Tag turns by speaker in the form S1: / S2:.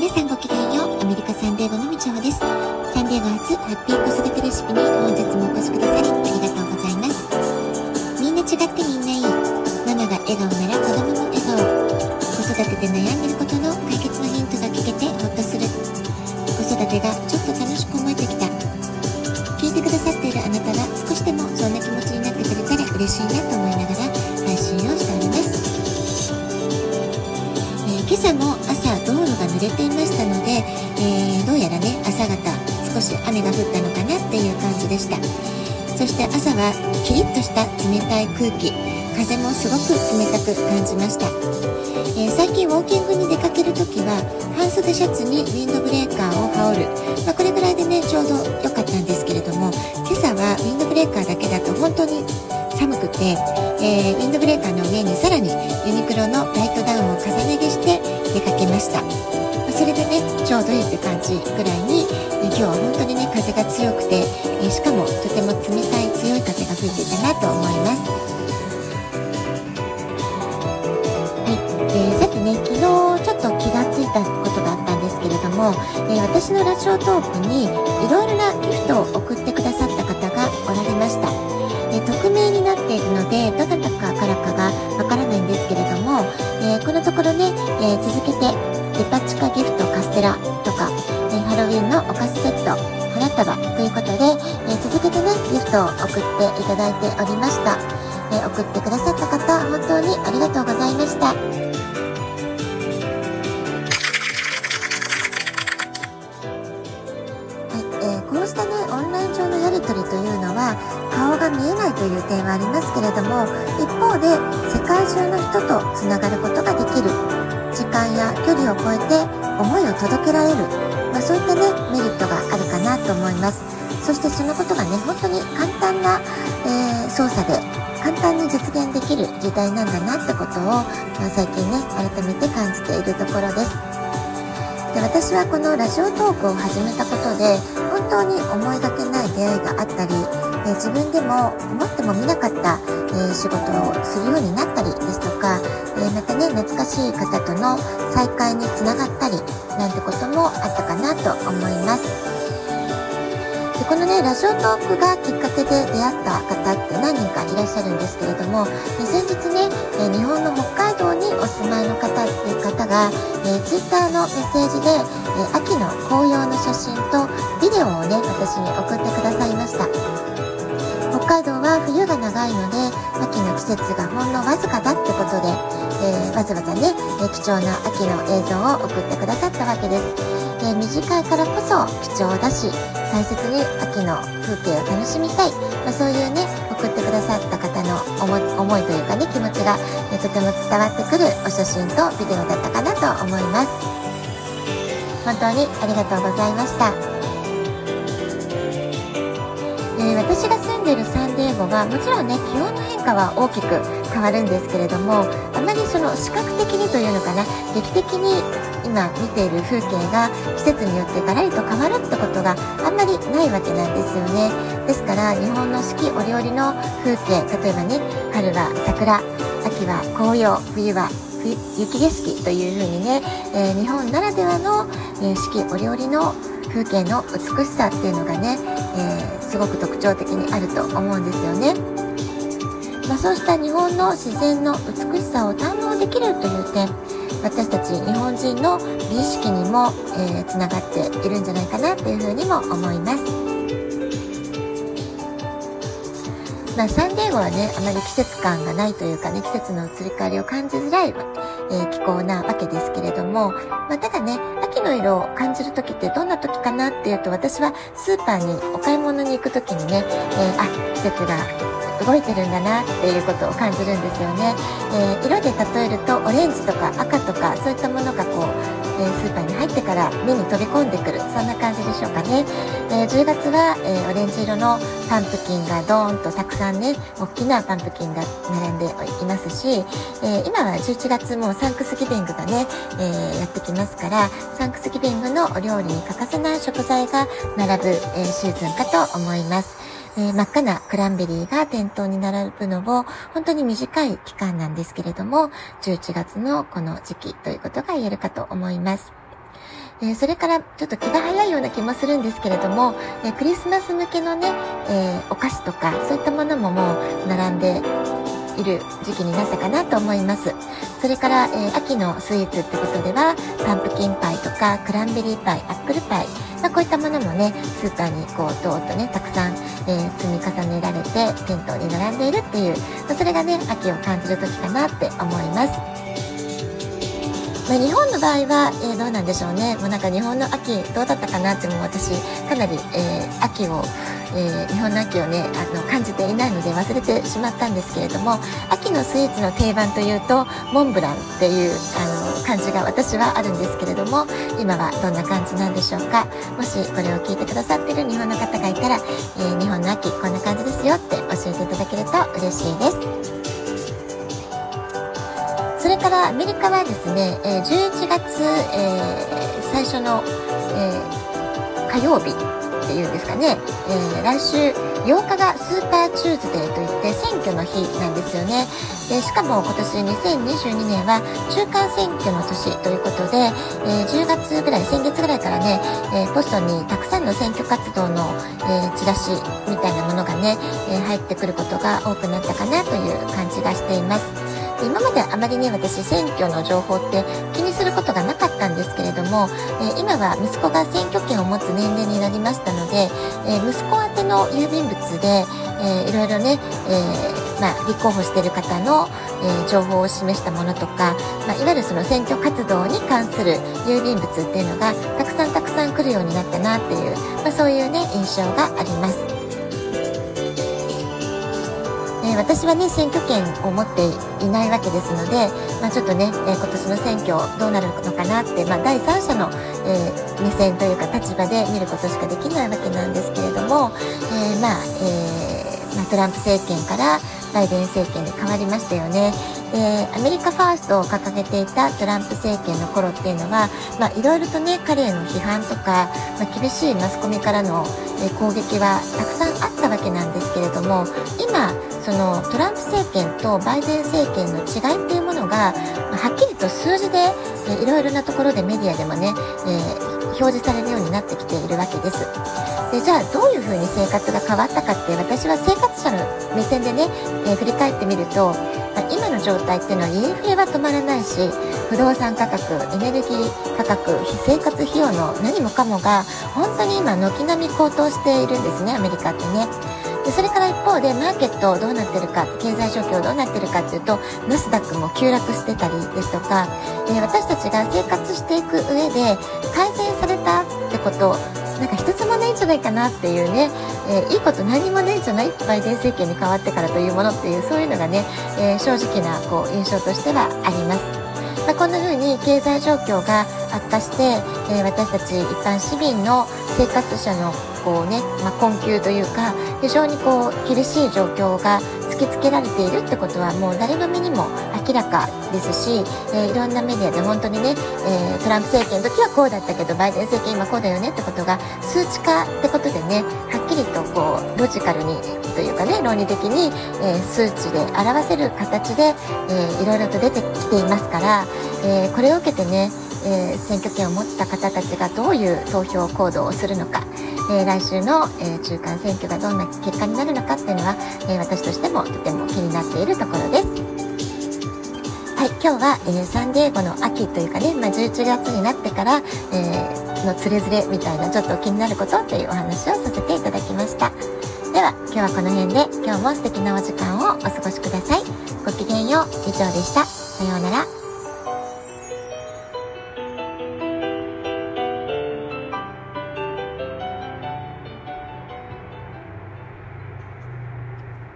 S1: 皆さんごきげんよう。アメリカサンデーゴのみちほです。サンデーゴ初ハッピー子育てレシピに本日もお越しくださりありがとうございます。みんな違ってみんないい。ママが笑顔なら子供も笑顔。子育てで悩んでることの解決のヒントが聞けてほっとする。子育てがちょっと楽しく思えてきた。聞いてくださっているあなたが少しでもそんな気持ちになってくれたら嬉しいなと思いながら配信をしております。えー今朝も朝道路が濡れていましたので、えーどうやらね朝方少し雨が降ったのかなっていう感じでした。そして朝はキリッとした冷たい空気風もすごく冷たく感じました、えー最近ウォーキングに出かけるときは半袖シャツにウィンドブレーカーを羽織る、まあ、これぐらいでねちょうど良かったんですけれども今朝はウィンドブレーカーだけだと本当に寒くて、えーウィンドブレーカーの上にさらにユニクロのライトダウンを重ね着して出かけました、まそれでねちょうどいいって感じぐらいに、今日は本当にね風が強くて、えしかもとても冷たい強い風が吹いていたなと思います。はい、えーさてね昨日ちょっと気がついたことがあったんですけれども、えー私のラジオトークにいろいろなギフトを送ってえーこのところね、えー続けてデパ地下ギフトカステラとか、えハロウィンのお菓子セット花束ということで、え続けてねギフトを送っていただいておりました、え送ってくださった方本当にありがとうございました。ン上のやりというのは顔が見えないという点はありますけれども一方で世界中の人とつながることができる。時間や距離を超えて思いを届けられる、まあ、そういったねメリットがあるかなと思います。そしてそのことがね本当に簡単な、えー操作で簡単に実現できる時代なんだなってことを、まあ、最近ね改めて感じているところです。で私はこのラジオトークを始めたことで当に思いがけない出会いがあったり、えー自分でも思ってもみなかった、えー仕事をするようになったりですとか、えーまたね懐かしい方との再会につながったりなんてこともあったかなと思います。でこのねラジオトークがきっかけで出会った方って何人かいらっしゃるんですけれどもで先日ね、えー日本の北海道にお住まいの方っていう方が、えー、ツイッターのメッセージで、え秋の紅葉の写真とビデオをね私に送ってくださいました。北海道は冬が長いので秋の季節がほんのわずかだってことで、えーわざわざね、え貴重な秋の映像を送ってくださったわけです、えー短いからこそ貴重だし大切に秋の風景を楽しみたい、まあ、そういうね送ってくださった方の思いというかね気持ちが、えとても伝わってくるお写真とビデオだったかなと思います。本当にありがとうございました。えー私が住んでいるサンディエゴはもちろんね気温の変化は大きく変わるんですけれどもあまりその視覚的にというのかな劇的に今見ている風景が季節によってガラリと変わるってことがあんまりないわけなんですよね。ですから日本の四季折々の風景例えばね春は桜秋は紅葉冬は雪景色というふうにね、えー日本ならではの、えー四季折々の風景の美しさっていうのがね、えーすごく特徴的にあると思うんですよね。まあ、そうした日本の自然の美しさを堪能できるという点私たち日本人の美意識にも、えーつながっているんじゃないかなというふうにも思います。まあ、サンディエゴはねあまり季節感がないというかね季節の移り変わりを感じづらい、えー気候なわけですけれども、まあ、ただね秋の色を感じる時ってどんな時かなっていうと私はスーパーにお買い物に行く時にね、えーあ季節が動いてるんだなっていうことを感じるんですよね、えー色で例えるとオレンジとか赤とかそういったものがこう、えースーパーに入ってから目に飛び込んでくるそんな感じでしょうかね、えー10月は、えーオレンジ色のパンプキンがドーンとたくさんね大きなパンプキンが並んでいますし、え今は11月もサンクスギビングがね、えやってきますからサンクスギビングのお料理に欠かせない食材が並ぶ、えシーズンかと思います。えー真っ赤なクランベリーが店頭に並ぶのを本当に短い期間なんですけれども11月のこの時期ということが言えるかと思います。え、それからちょっと気が早いような気もするんですけれども、え、クリスマス向けのね、えー、お菓子とかそういったものももう並んでいる時期になったかなと思います。それから、えー、秋のスイーツってことでは、パンプキンパイとか、クランベリーパイ、アップルパイ、まあ、こういったものもね、スーパーにこう、どーっとね、たくさん、えー、積み重ねられて、店頭に並んでいるっていう、まあ、それがね、秋を感じる時かなって思います。まあ、日本の場合は、えー、どうなんでしょうね。もうなんか日本の秋どうだったかなっても私かなり、えー、秋を、えー、日本の秋をねあの感じていないので忘れてしまったんですけれども秋のスイーツの定番というとモンブランっていうあの感じが私はあるんですけれども今はどんな感じなんでしょうかもしこれを聞いてくださっている日本の方がいたら、えー、日本の秋こんな感じですよって教えていただけると嬉しいです。それからアメリカはですね、え11月、えー、最初の、えー、火曜日ていうんですかね、えー、来週8日がスーパーチューズデーといって選挙の日なんですよね。でしかも今年2022年は中間選挙の年ということで、えー、10月ぐらい、先月ぐらいからね、えー、ポストにたくさんの選挙活動の、えー、チラシみたいなものがね、え入ってくることが多くなったかなという感じがしています。今まであまりね私選挙の情報って気にすることがないんですけれども、えー、今は息子が選挙権を持つ年齢になりましたので、えー、息子宛ての郵便物で、えー、いろいろね、えまあ、立候補している方の、え情報を示したものとか、まあ、いわゆるその選挙活動に関する郵便物っていうのがたくさんたくさん来るようになったなっていう、まあ、そういうね印象があります。私はね選挙権を持っていないわけですので、まあ、ちょっとね、えー、今年の選挙どうなるのかなって、まあ、第三者の、えー、目線というか立場で見ることしかできないわけなんですけれども、えまあえまあ、トランプ政権からバイデン政権で変わりましたよね。でアメリカファーストを掲げていたトランプ政権の頃っていうのは、まあ、いろいろとね彼への批判とか、まあ、厳しいマスコミからの、攻撃はたくさんあったわけなんですけれども今そのトランプ政権とバイデン政権の違いっていうものが、まはっきりと数字で、いろいろなところでメディアでもね、えー、表示されるようになってきているわけです。でじゃあどういうふうに生活が変わったかって私は生活者の目線でね、えー、振り返ってみると今状態っていうのはインフレは止まらないし不動産価格エネルギー価格生活費用の何もかもが本当に今軒並み高騰しているんですねアメリカってね。でそれから一方でマーケットどうなってるか経済状況どうなってるかっていうとナスダックも急落してたりですとか、え、私たちが生活していく上で改善されたってことなんか一つもないんじゃないかなっていうね、えー、いいこと何もないんじゃないバイデン政権に変わってからというものっていうそういうのがね、えー、正直なこう印象としてはあります。まあ、こんな風に経済状況が悪化して、えー、私たち一般市民の生活者のこうね、まあ、困窮というか非常にこう厳しい状況が突きつけられているってことはもう誰の目にも明らかですし、えー、いろんなメディアで本当にね、えー、トランプ政権の時はこうだったけどバイデン政権今こうだよねってことが数値化ってことでねはっきりとこうロジカルにというかね論理的に、えー、数値で表せる形で、えー、いろいろと出てきていますから、え、これを受けてねえ、選挙権を持った方たちがどういう投票行動をするのか、え、来週の、え、中間選挙がどんな結果になるのかっていうのは、え私としてもとても気になっているところです。はい、今日は、えサンディエゴの秋というかね、まあ、11月になってから、えのつれづれみたいなちょっと気になることというお話をさせていただきました。では今日はこの辺で今日も素敵なお時間をお過ごしください。ごきげんよう以上でした。さようなら。